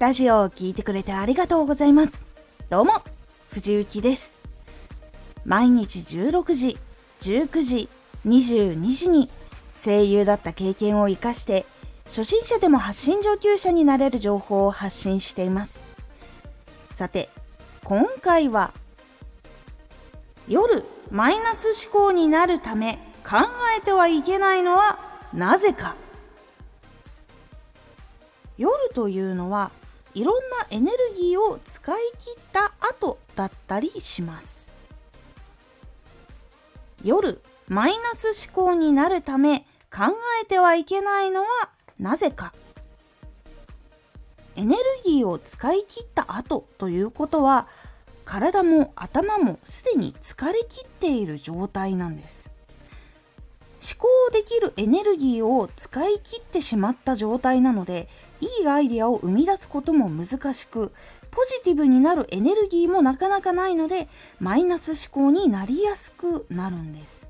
ラジオを聴いてくれてありがとうございます。どうも、藤幸です。毎日16時、19時、22時に声優だった経験を活かして初心者でも発信上級者になれる情報を発信しています。さて、今回は夜マイナス思考になるため考えてはいけないのはなぜか夜というのはいろんなエネルギーを使い切った後だったりします。夜マイナス思考になるため考えてはいけないのはなぜか。エネルギーを使い切った後ということは体も頭もすでに疲れきっている状態なんです。思考できるエネルギーを使い切ってしまった状態なのでいいアイデアを生み出すことも難しくポジティブになるエネルギーもなかなかないのでマイナス思考になりやすくなるんです。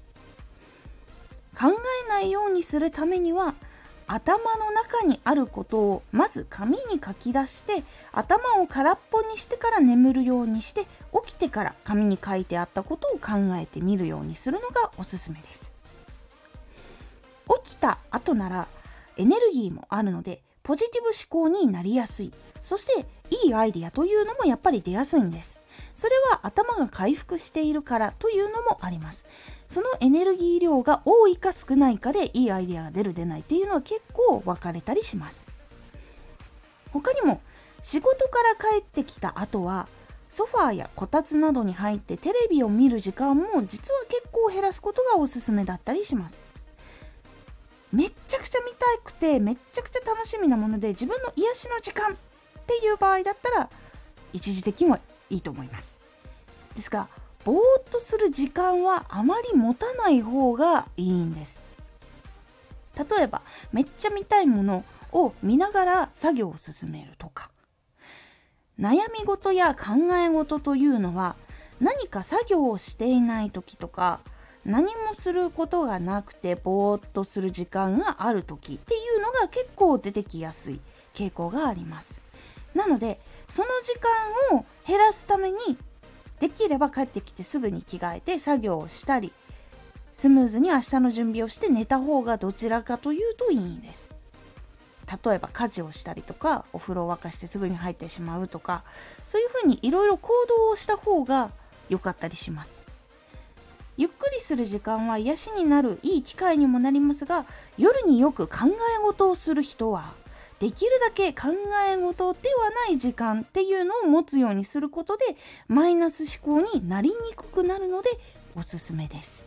考えないようにするためには頭の中にあることをまず紙に書き出して頭を空っぽにしてから眠るようにして起きてから紙に書いてあったことを考えてみるようにするのがおすすめです。起きた後ならエネルギーもあるのでポジティブ思考になりやすい。そしていいアイデアというのもやっぱり出やすいんです。それは頭が回復しているからというのもあります。そのエネルギー量が多いか少ないかでいいアイデアが出る出ないっていうのは結構分かれたりします。他にも仕事から帰ってきた後はソファーやこたつなどに入ってテレビを見る時間も実は結構減らすことがおすすめだったりします。めっちゃくちゃ見たくてめっちゃくちゃ楽しみなもので自分の癒しの時間っていう場合だったら一時的にはいいと思います。ですがぼーっとする時間はあまり持たない方がいいんです。例えばめっちゃ見たいものを見ながら作業を進めるとか。悩み事や考え事というのは何か作業をしていない時とか何もすることがなくてぼーっとする時間がある時っていうのが結構出てきやすい傾向があります。なのでその時間を減らすためにできれば帰ってきてすぐに着替えて作業をしたりスムーズに明日の準備をして寝た方がどちらかというといいんです。例えば家事をしたりとかお風呂を沸かしてすぐに入ってしまうとかそういうふうにいろいろ行動をした方が良かったりします。ゆっくりする時間は癒しになるいい機会にもなりますが夜によく考え事をする人はできるだけ考え事ではない時間っていうのを持つようにすることでマイナス思考になりにくくなるのでおすすめです。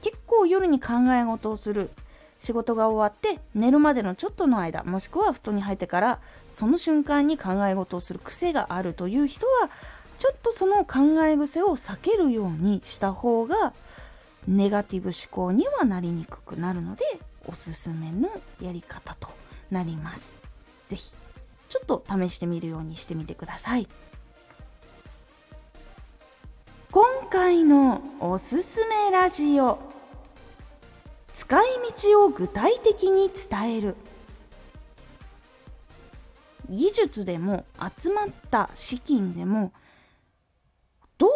結構夜に考え事をする。仕事が終わって寝るまでのちょっとの間もしくは布団に入ってからその瞬間に考え事をする癖があるという人はちょっとその考え癖を避けるようにした方がネガティブ思考にはなりにくくなるのでおすすめのやり方となります。是非ちょっと試してみるようにしてみてください。今回のおすすめラジオ使い道を具体的に伝える技術でも集まった資金でもどうい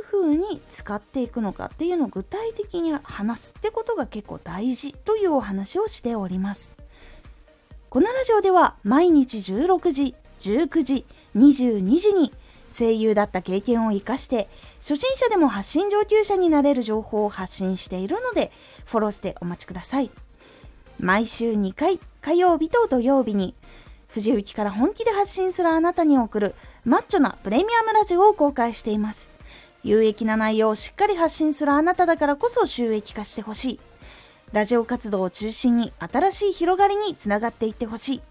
うふうに使っていくのかっていうのを具体的に話すってことが結構大事というお話をしております。このラジオでは毎日16時、19時、22時に声優だった経験を活かして初心者でも発信上級者になれる情報を発信しているのでフォローしてお待ちください。毎週2回火曜日と土曜日に藤雪から本気で発信するあなたに送るマッチョなプレミアムラジオを公開しています。有益な内容をしっかり発信するあなただからこそ収益化してほしい。ラジオ活動を中心に新しい広がりにつながっていってほしい。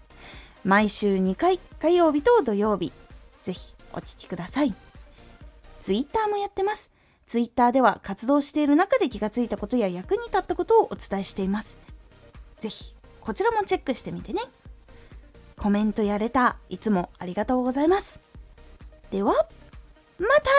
毎週2回、火曜日と土曜日。ぜひお聴きください。ツイッターもやってます。ツイッターでは活動している中で気がついたことや役に立ったことをお伝えしています。ぜひ、こちらもチェックしてみてね。コメントやレター、いつもありがとうございます。では、また